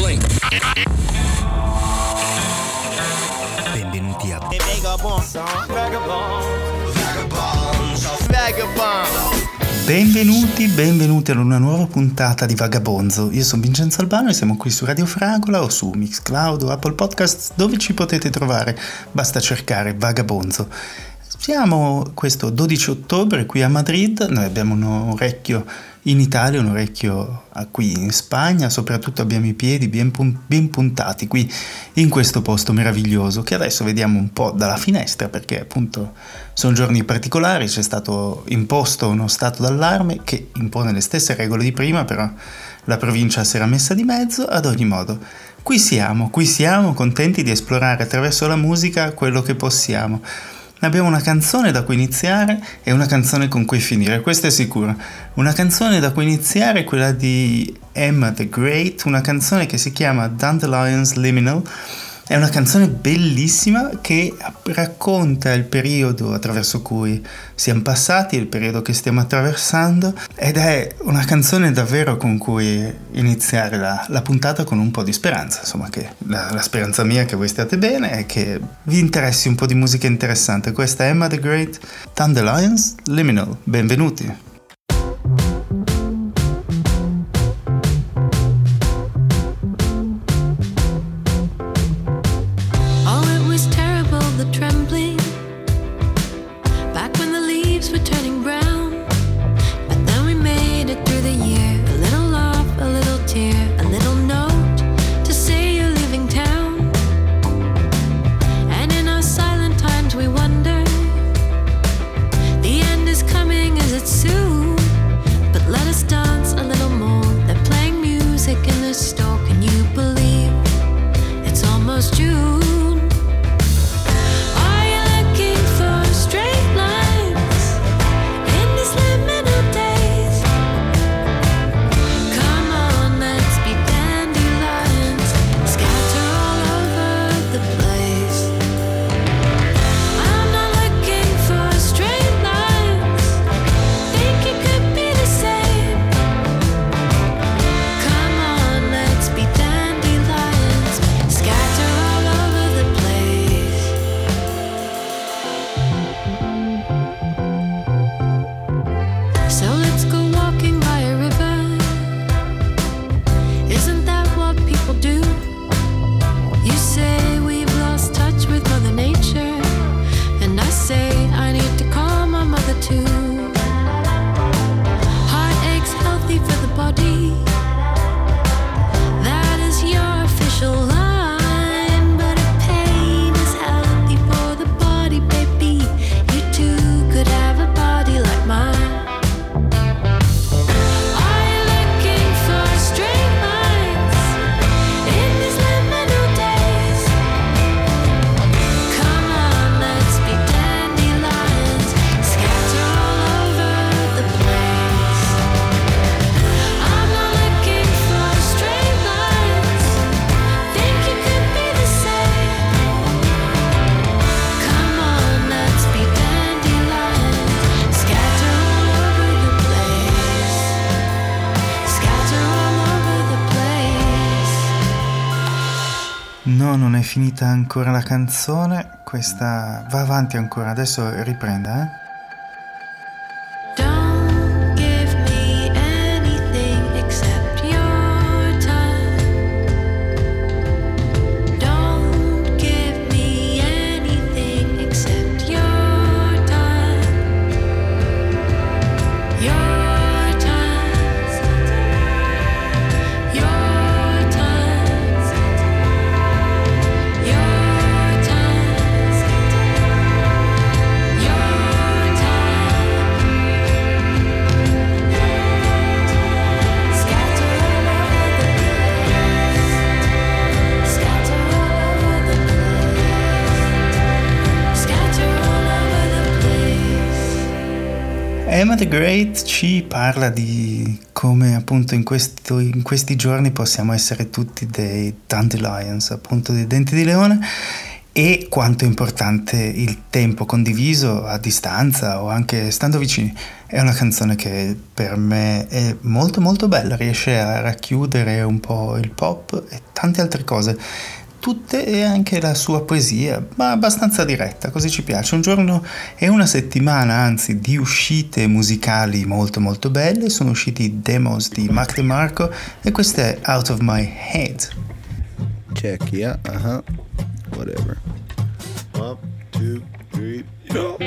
Blink. Benvenuti a Benvenuti, benvenuti ad una nuova puntata di Vagabonzo. Io sono Vincenzo Albano e siamo qui su Radio Fragola o su Mixcloud o Apple Podcasts dove ci potete trovare. Basta cercare Vagabonzo. Siamo questo 12 ottobre qui a Madrid, noi abbiamo un orecchio in Italia, un orecchio qui in Spagna, soprattutto abbiamo i piedi ben, ben, puntati qui in questo posto meraviglioso che adesso vediamo un po' dalla finestra perché appunto sono giorni particolari, c'è stato imposto uno stato d'allarme che impone le stesse regole di prima, però la provincia si era messa di mezzo, ad ogni modo. Qui siamo, qui siamo contenti di esplorare attraverso la musica quello che possiamo. Abbiamo una canzone da cui iniziare e una canzone con cui finire, questo è sicuro. Una canzone da cui iniziare è quella di Emma the Great, una canzone che si chiama Dandelions Liminal è una canzone bellissima che racconta il periodo attraverso cui siamo passati, il periodo che stiamo attraversando ed è una canzone davvero con cui iniziare la, la puntata con un po' di speranza, insomma che la, la, speranza mia è che voi stiate bene e che vi interessi un po' di musica interessante. Questa è Emma the Great, Dandelions Liminal, benvenuti. Ancora la canzone, questa va avanti ancora, adesso riprenda, eh? Parla di come appunto in, questo, in questi giorni possiamo essere tutti dei dandelions, appunto dei denti di leone e quanto è importante il tempo condiviso a distanza o anche stando vicini. È una canzone che per me è molto molto bella, riesce a racchiudere un po' il pop e tante altre cose tutte e anche la sua poesia, ma abbastanza diretta, così ci piace. Un giorno e una settimana, anzi, di uscite musicali molto molto belle, sono usciti demos di Mac DeMarco e questo è Out of My Head. Check, yeah, uh-huh, whatever. One, two, three, go!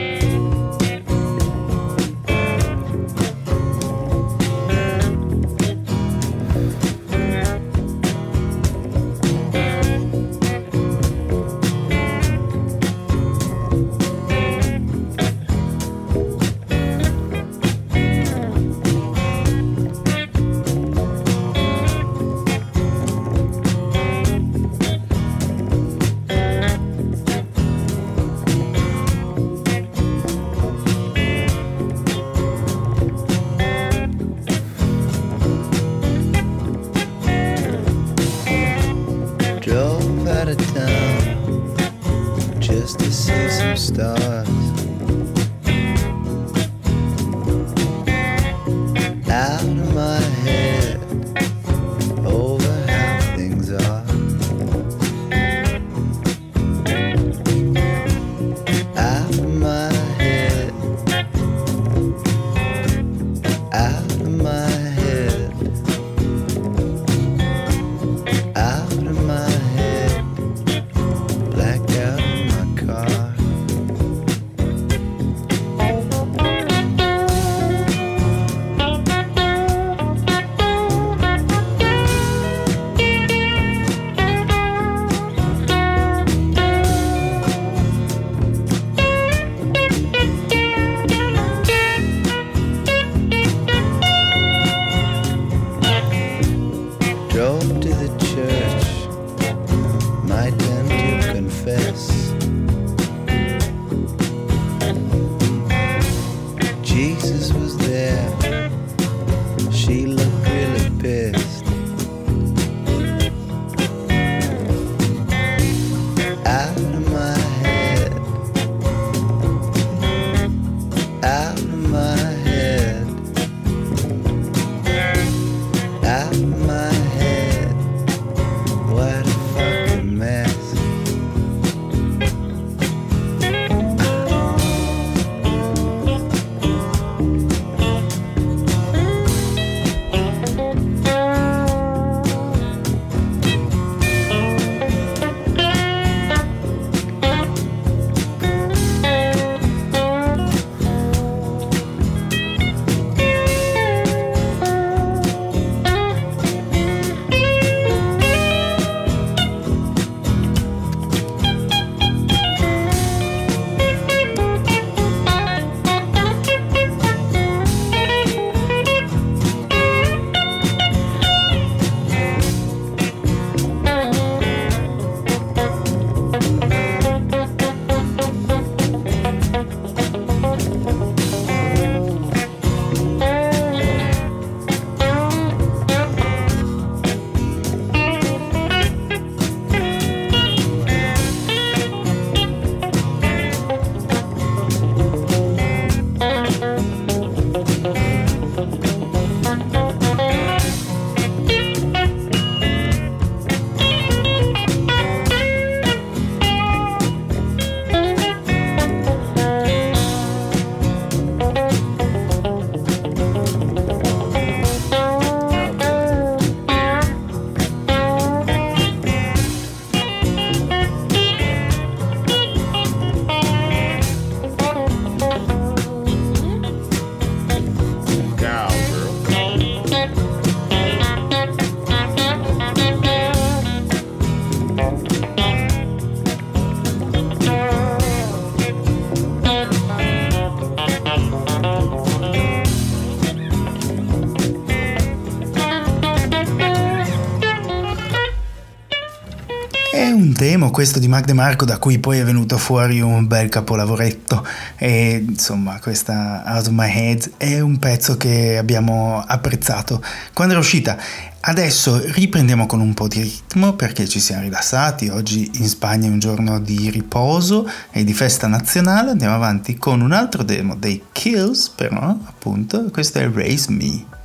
Questo di Magde Marco da cui poi è venuto fuori un bel capolavoretto e insomma questa Out of My Head è un pezzo che abbiamo apprezzato quando era uscita. Adesso riprendiamo con un po' di ritmo perché ci siamo rilassati, oggi in Spagna è un giorno di riposo e di festa nazionale, andiamo avanti con un altro demo dei Kills però appunto, questo è Raise Me.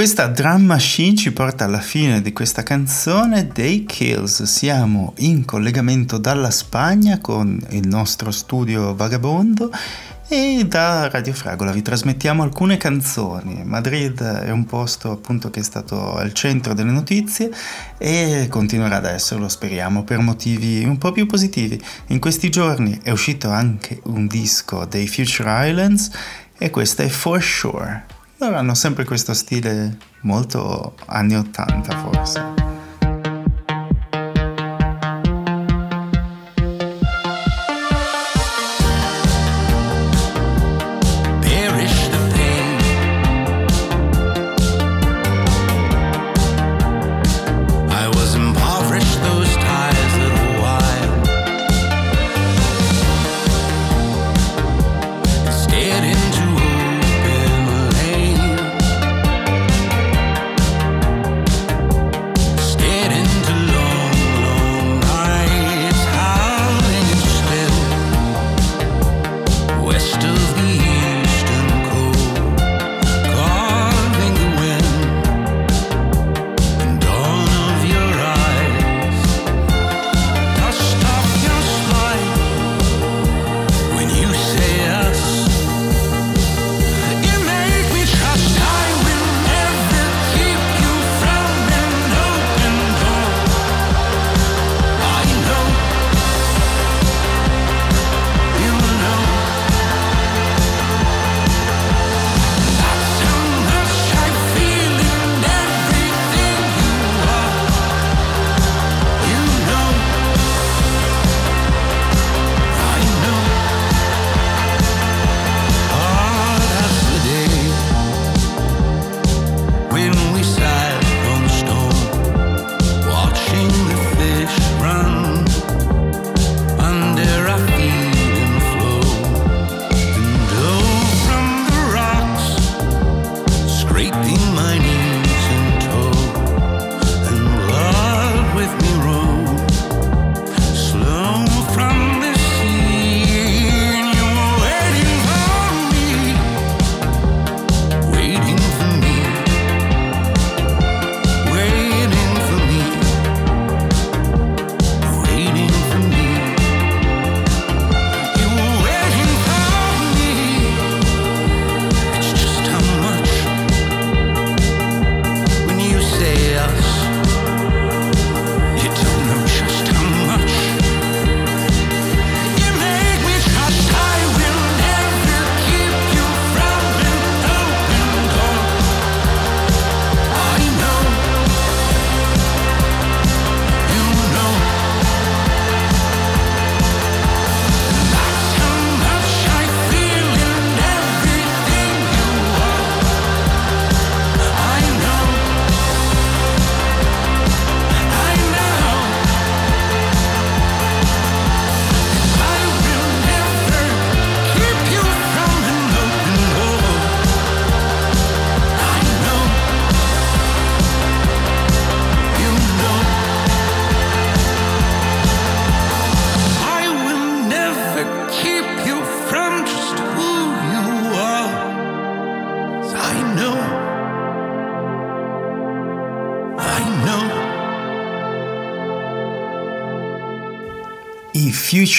Questa drum machine ci porta alla fine di questa canzone dei Kills. Siamo in collegamento dalla Spagna con il nostro studio Vagabondo e da Radio Fragola vi trasmettiamo alcune canzoni. Madrid è un posto appunto che è stato al centro delle notizie e continuerà ad esserlo, speriamo, per motivi un po' più positivi. In questi giorni è uscito anche un disco dei Future Islands e questa è For Sure. Loro hanno sempre questo stile molto anni 80 forse.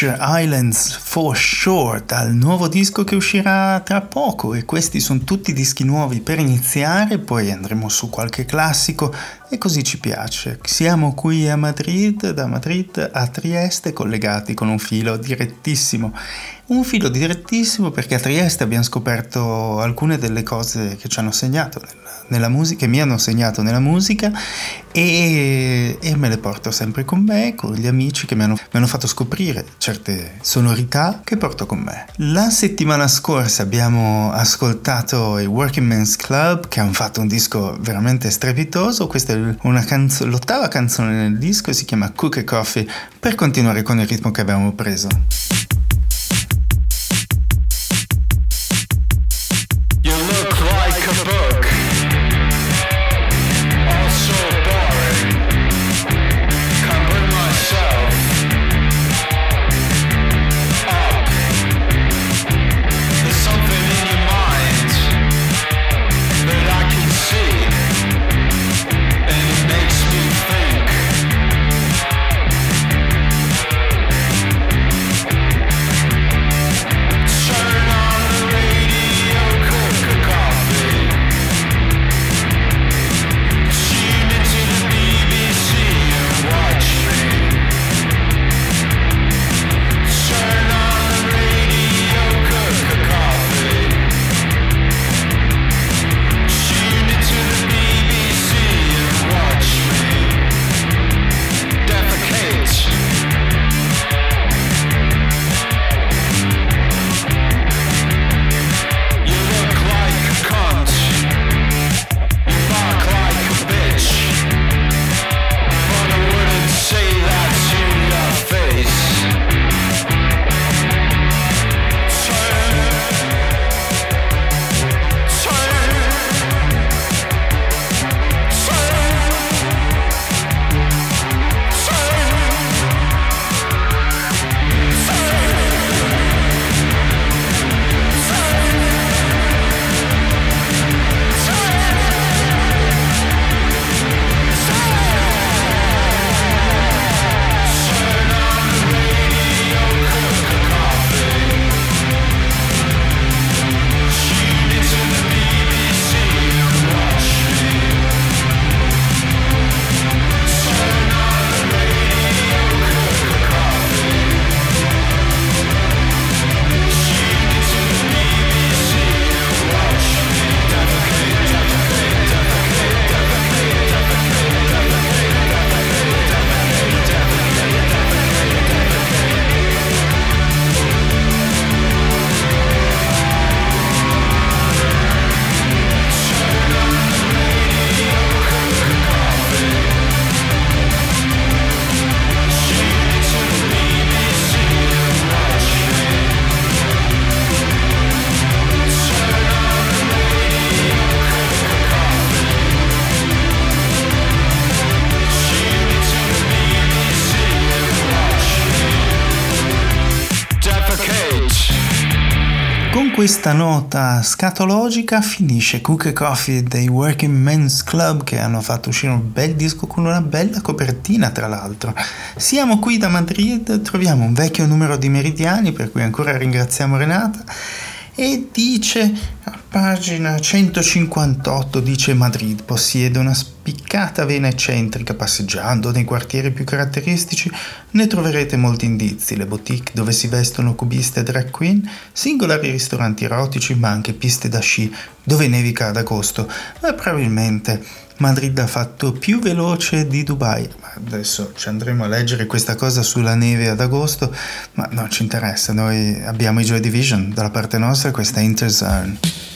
Future Islands for Sure dal nuovo disco che uscirà tra poco e questi sono tutti dischi nuovi per iniziare, poi andremo su qualche classico e così ci piace. Siamo qui a Madrid, da Madrid a Trieste collegati con un filo direttissimo. Un filo direttissimo perché a Trieste abbiamo scoperto alcune delle cose che ci hanno segnato nella musica, che mi hanno segnato nella musica e, e, me le porto sempre con me, con gli amici che mi hanno, mi hanno, fatto scoprire certe sonorità che porto con me. La settimana scorsa abbiamo ascoltato i Working Men's Club che hanno fatto un disco veramente strepitoso, questa è canzo- l'ottava canzone nel disco, si chiama Cook and Coffee, per continuare con il ritmo che abbiamo preso. Questa nota scatologica finisce Cook Coffee dei Working Men's Club che hanno fatto uscire un bel disco con una bella copertina tra l'altro. Siamo qui da Madrid, troviamo un vecchio numero di meridiani per cui ancora ringraziamo Renata e dice pagina 158 dice Madrid possiede una spiccata vena eccentrica passeggiando nei quartieri più caratteristici ne troverete molti indizi le boutique dove si vestono cubiste e drag queen singolari ristoranti erotici ma anche piste da sci dove nevica ad agosto ma probabilmente Madrid ha fatto più veloce di Dubai. Adesso ci andremo a leggere questa cosa sulla neve ad agosto, ma non ci interessa, noi abbiamo i Joy Division dalla parte nostra, questa Interzone.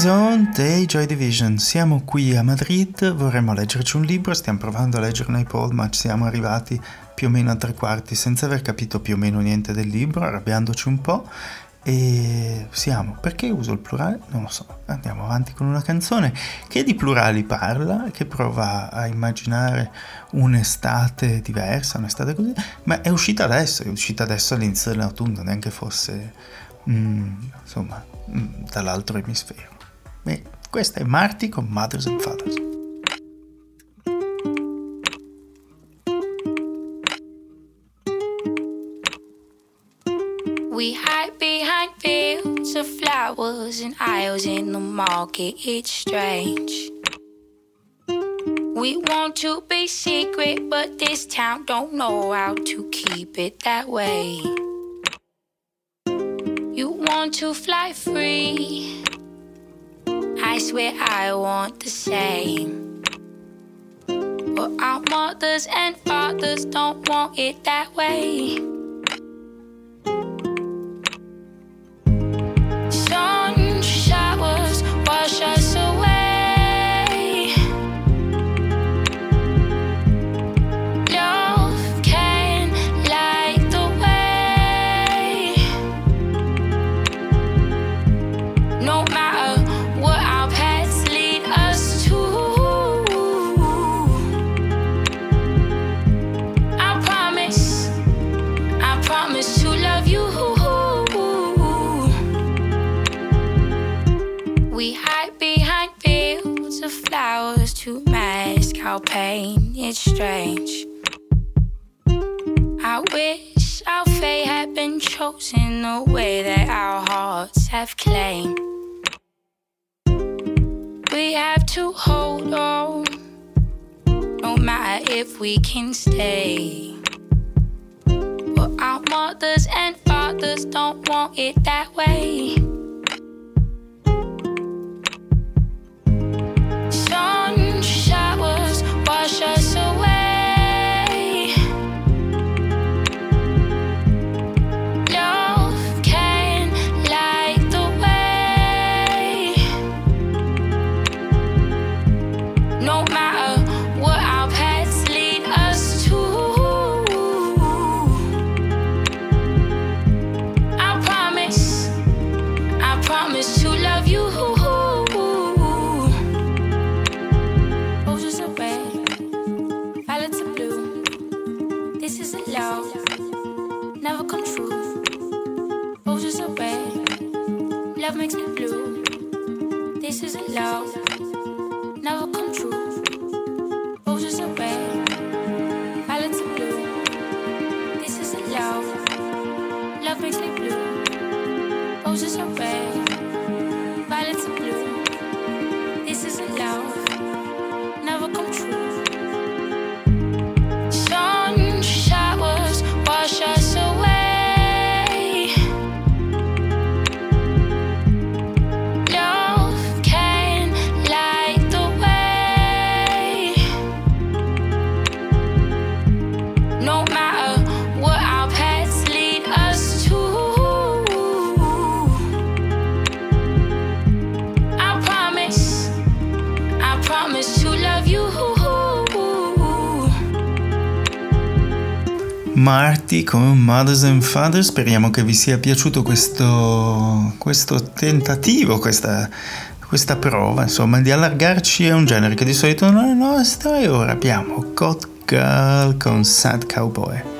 Present dei Joy Division. Siamo qui a Madrid, vorremmo leggerci un libro, stiamo provando a leggere noi Paul, ma ci siamo arrivati più o meno a tre quarti senza aver capito più o meno niente del libro, arrabbiandoci un po'. E siamo, perché uso il plurale? Non lo so. Andiamo avanti con una canzone che di plurali parla, che prova a immaginare un'estate diversa, un'estate così, ma è uscita adesso, è uscita adesso all'inizio dell'autunno, neanche fosse, mm, insomma, mm, dall'altro emisfero. Beh, questa è Marty con Mothers and Fathers. We hide behind fields of flowers and aisles in the market. It's strange. We want to be secret, but this town don't know how to keep it that way. You want to fly free. I swear I want the same. But our mothers and fathers don't want it that way. Pain. It's strange. I wish our fate had been chosen the way that our hearts have claimed. We have to hold on, no matter if we can stay. But our mothers and fathers don't want it that way. Love makes me blue. This isn't love, Marty con Mothers and Fathers, speriamo che vi sia piaciuto questo, questo tentativo, questa, questa prova, insomma, di allargarci a un genere che di solito non è nostro. E ora abbiamo Got Girl con Sad Cowboy.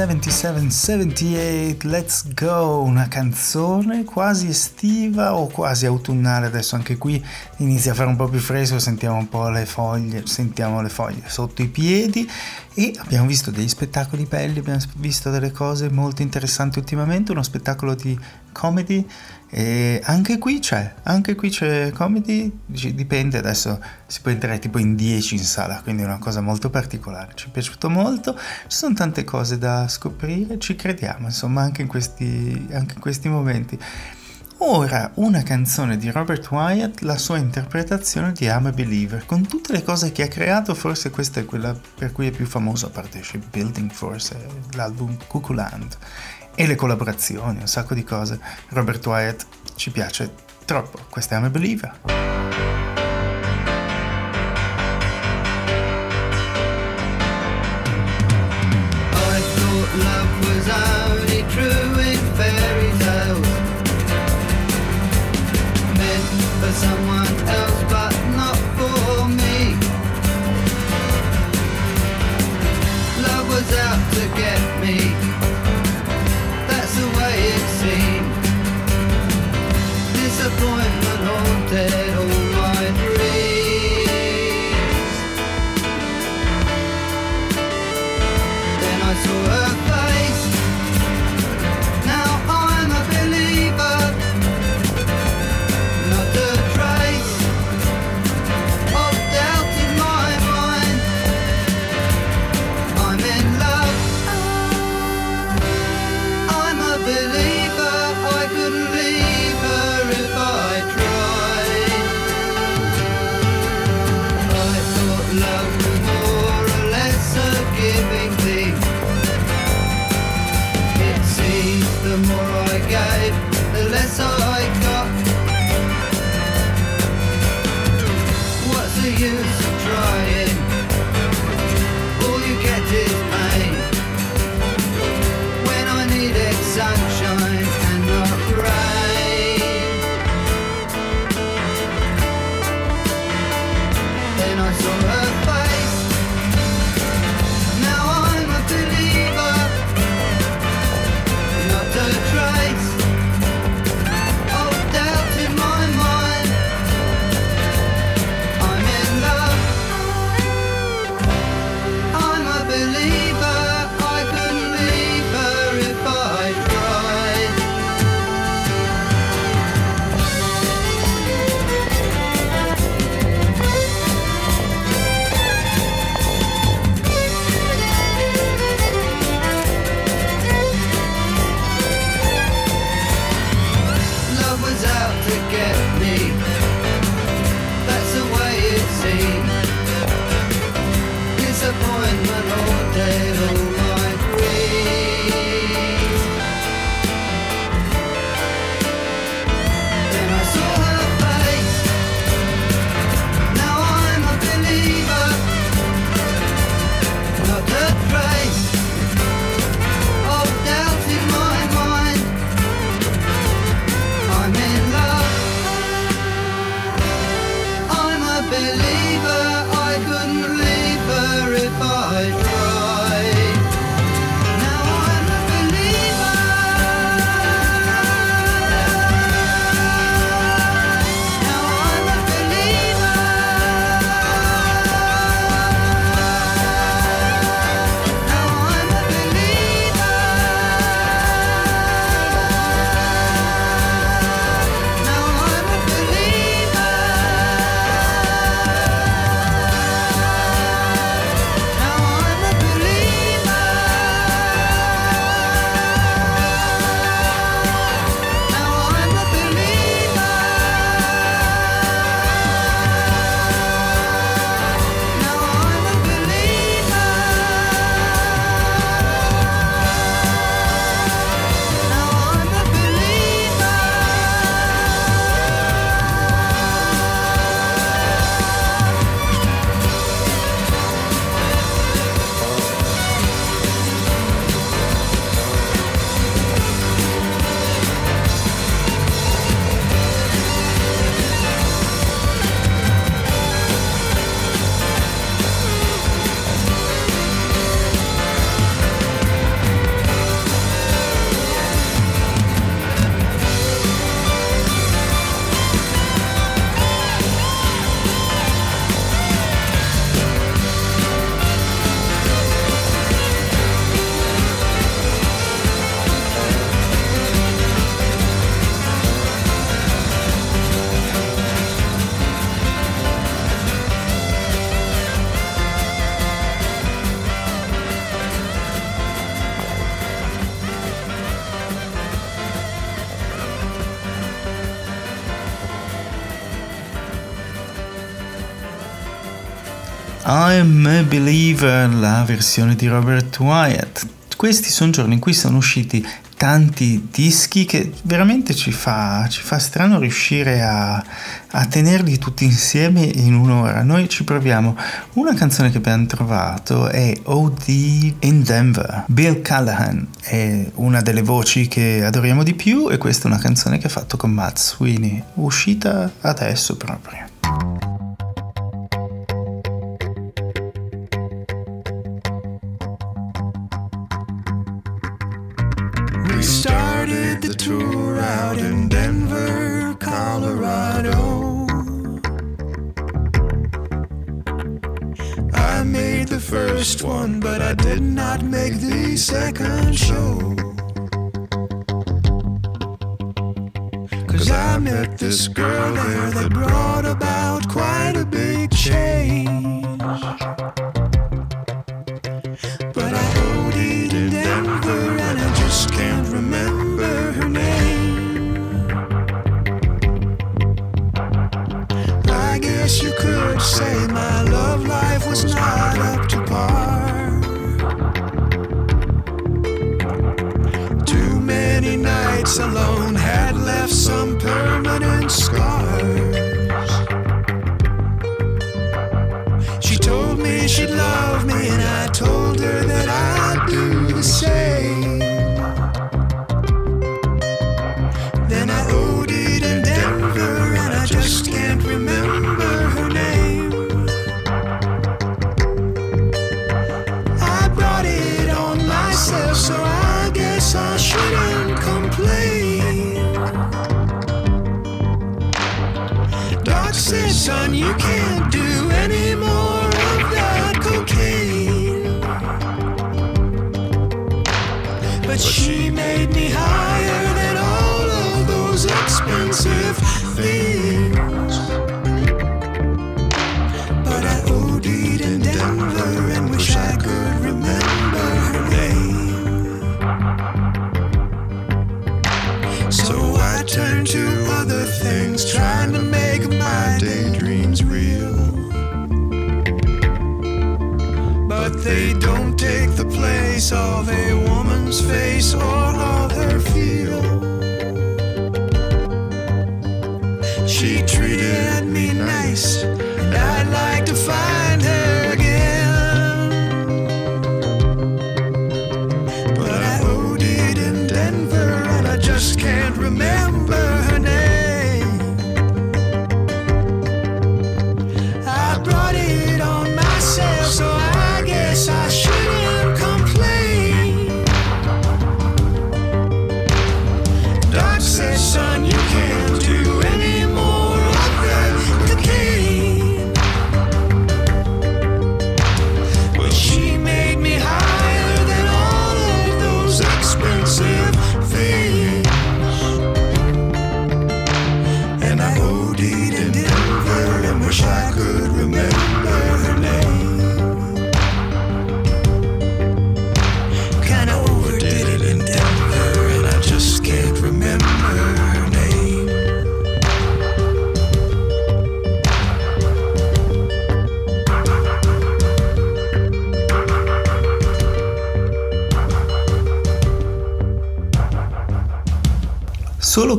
77-78, Let's Go, una canzone quasi estiva o quasi autunnale, adesso anche qui inizia a fare un po' più fresco, sentiamo un po' le foglie, sentiamo le foglie sotto i piedi. E abbiamo visto degli spettacoli belli, abbiamo visto delle cose molto interessanti ultimamente, uno spettacolo di comedy e anche qui c'è, anche qui c'è comedy, dipende, adesso si può entrare tipo in 10 in sala, quindi è una cosa molto particolare, ci è piaciuto molto, ci sono tante cose da scoprire, ci crediamo, insomma, anche in questi, anche in questi momenti. Ora una canzone di Robert Wyatt, la sua interpretazione di I'm a Believer, con tutte le cose che ha creato, forse questa è quella per cui è più famoso, a parte Shipbuilding forse, l'album Cuckoo Land e le collaborazioni, un sacco di cose. Robert Wyatt ci piace troppo, questa è I'm a Believer. Someone else, but day disappointment all day. I'm a Believer, la versione di Robert Wyatt. Questi sono giorni in cui sono usciti tanti dischi che veramente ci fa, ci fa strano riuscire a, a, tenerli tutti insieme in un'ora. Noi ci proviamo. Una canzone che abbiamo trovato è OD in Denver. Bill Callahan è una delle voci che adoriamo di più e questa è una canzone che ha fatto con Matt Sweeney, uscita adesso proprio.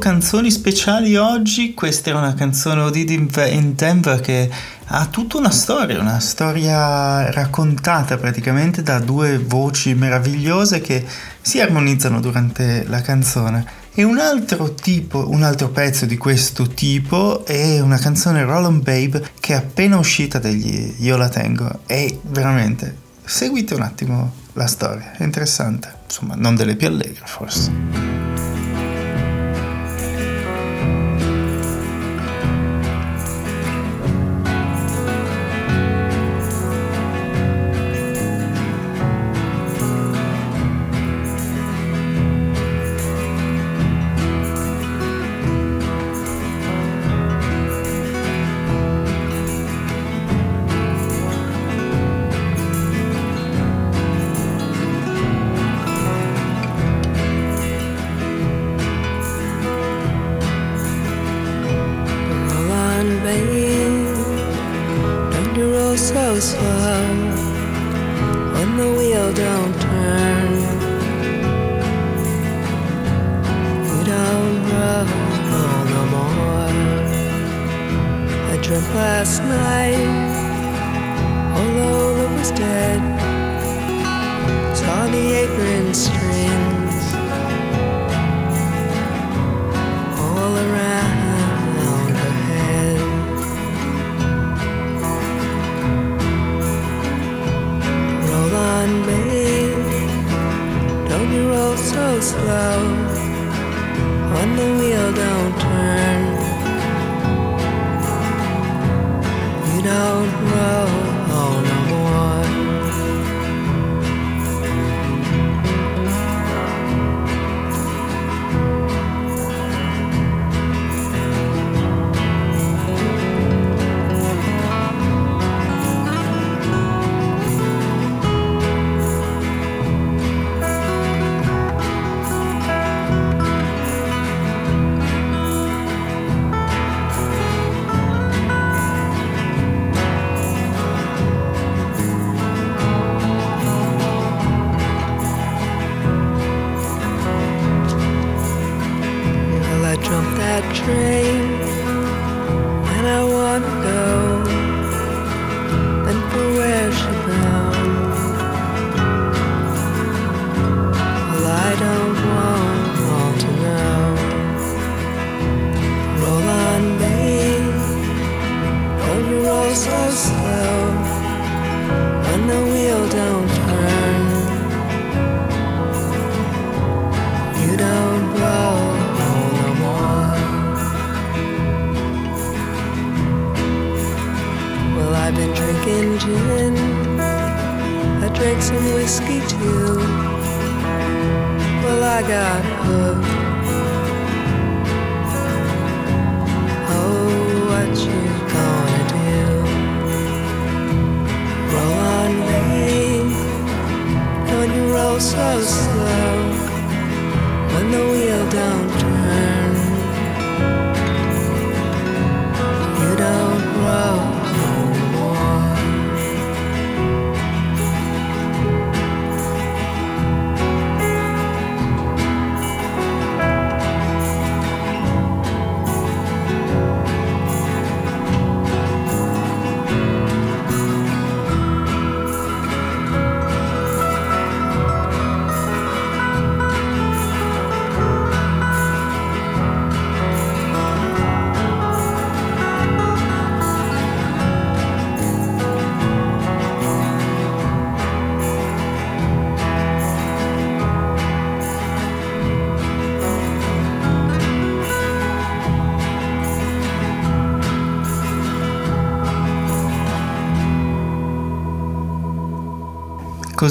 canzoni speciali oggi, questa è una canzone Odid in Denver che ha tutta una storia, una storia raccontata praticamente da due voci meravigliose che si armonizzano durante la canzone. E un altro tipo, un altro pezzo di questo tipo è una canzone Roland Babe che è appena uscita degli Io la tengo e veramente seguite un attimo la storia, è interessante, insomma non delle più allegre forse.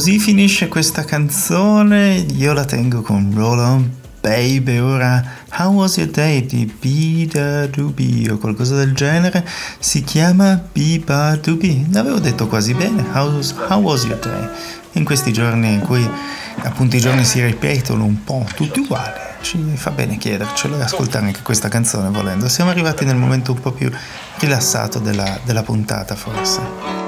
Così finisce questa canzone, io la tengo con Roll On Baby, ora How Was Your Day di Bida Dubi o qualcosa del genere, si chiama Biba Dubi, l'avevo detto quasi bene, How, how Was Your Day? In questi giorni in cui appunto i giorni si ripetono un po' tutti uguali, ci fa bene chiedercelo e ascoltare anche questa canzone volendo. Siamo arrivati nel momento un po' più rilassato della, della puntata forse.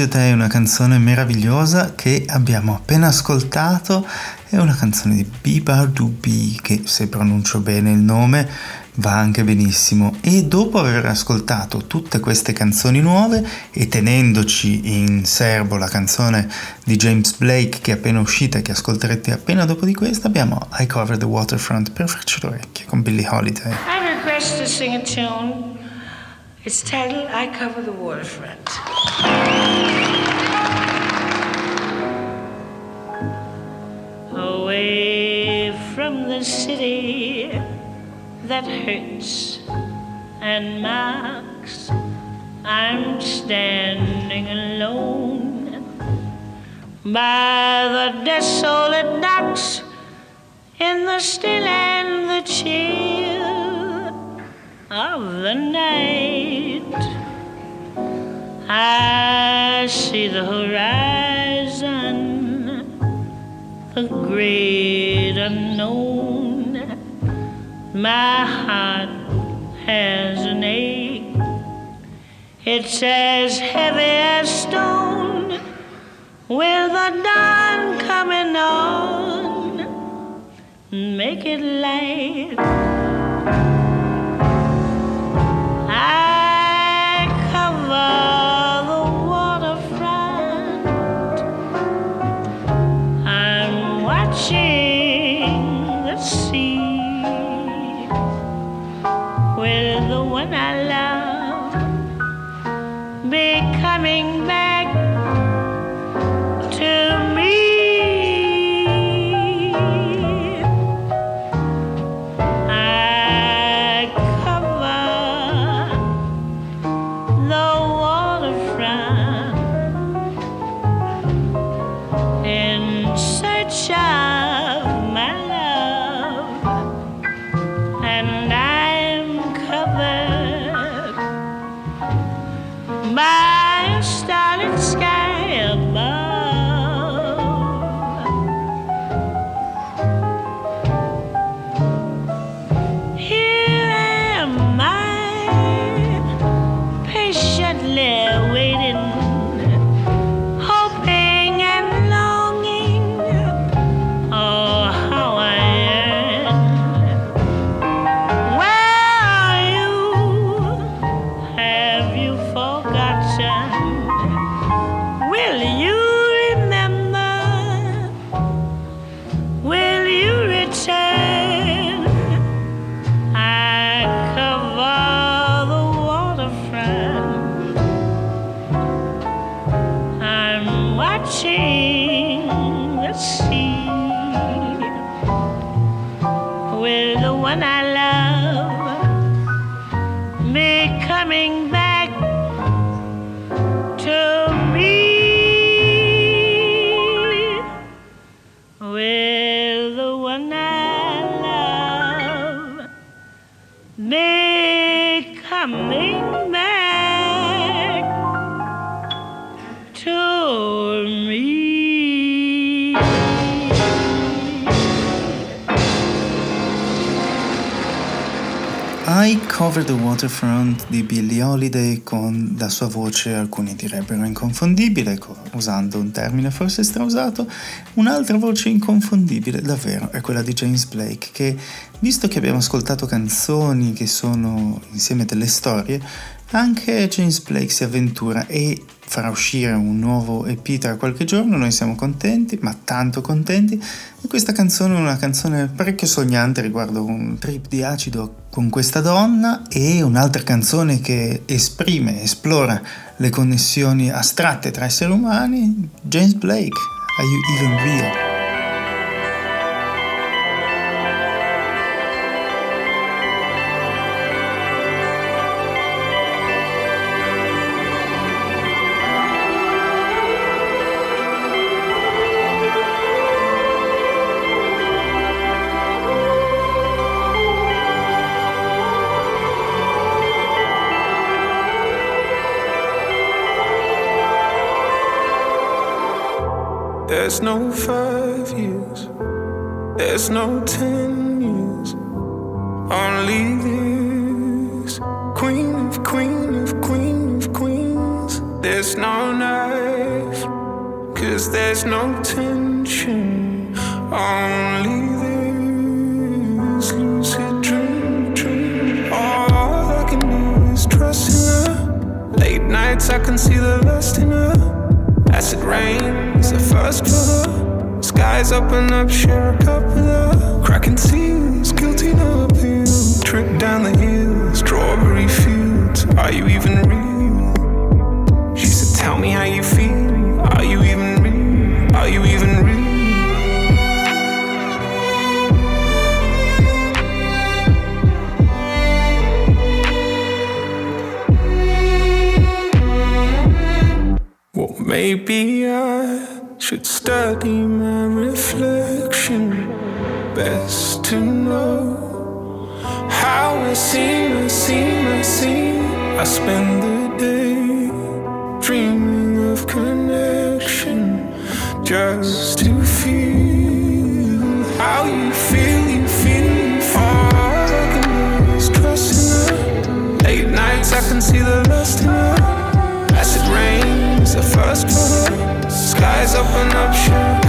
Day è una canzone meravigliosa che abbiamo appena ascoltato, è una canzone di Biba Dubi che se pronuncio bene il nome va anche benissimo e dopo aver ascoltato tutte queste canzoni nuove e tenendoci in serbo la canzone di James Blake che è appena uscita e che ascolterete appena dopo di questa abbiamo I Cover the Waterfront per farci l'orecchio con Billie Holiday. I request to sing a tune. It's titled I Cover the Waterfront. Away from the city that hurts and marks. I'm standing alone by the desolate docks in the still and the chill of the night. I see the horizon, the great unknown. My heart has an ache. It's as heavy as stone. Will the dawn coming on make it light? I Cover the Waterfront di Billie Holiday con la sua voce, alcuni direbbero inconfondibile, co- usando un termine forse strausato, un'altra voce inconfondibile davvero è quella di James Blake che, visto che abbiamo ascoltato canzoni che sono insieme delle storie, anche James Blake si avventura e farà uscire un nuovo EP tra qualche giorno, noi siamo contenti, ma tanto contenti. E questa canzone è una canzone parecchio sognante riguardo un trip di acido con questa donna e un'altra canzone che esprime, esplora le connessioni astratte tra esseri umani, James Blake, Are You Even Real? There's no five years, there's no ten years, only this. Queen of queen of queen of queens. There's no knife, cause there's no tension, only this lucid dream, dream. All I can do is trust in her. Late nights, I can see the lust in her. Acid rain the first color. Skies open up, share a cup with her. Cracking seals, guilty no appeal. Trip down the hill, strawberry fields. Are you even real? She said, Tell me how you feel. Are you even real? Are you even real? Well, maybe I should study my reflection. Best to know how I seem, I seem, I seem. I spend the day dreaming of connection just to feel how you feel, you feel, you feel. Late nights, I can see the lust in her. Acid rain is the first floor. Lies open up shoot.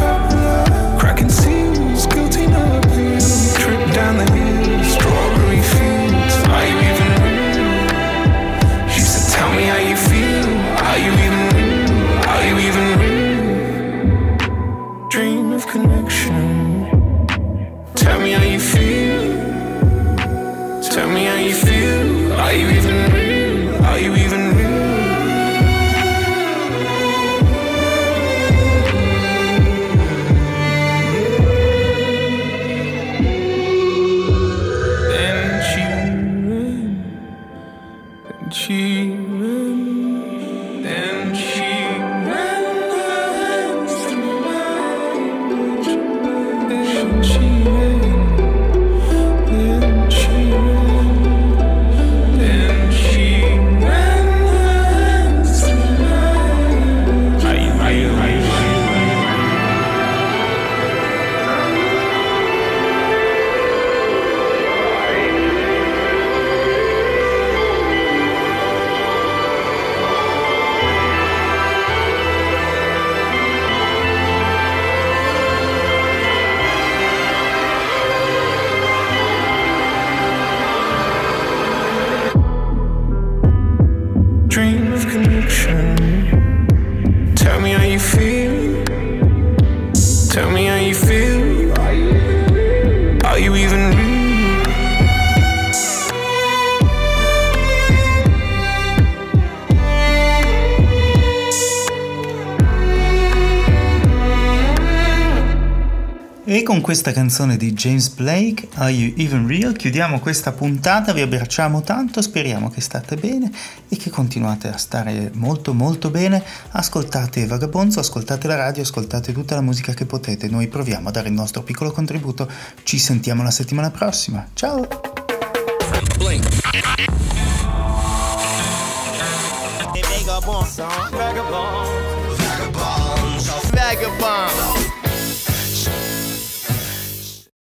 Questa canzone di James Blake, Are You Even Real, chiudiamo questa puntata, vi abbracciamo tanto, speriamo che state bene e che continuate a stare molto molto bene, ascoltate Vagabonzo, ascoltate la radio, ascoltate tutta la musica che potete, noi proviamo a dare il nostro piccolo contributo, ci sentiamo la settimana prossima, ciao! Vagabond, vagabond, vagabond.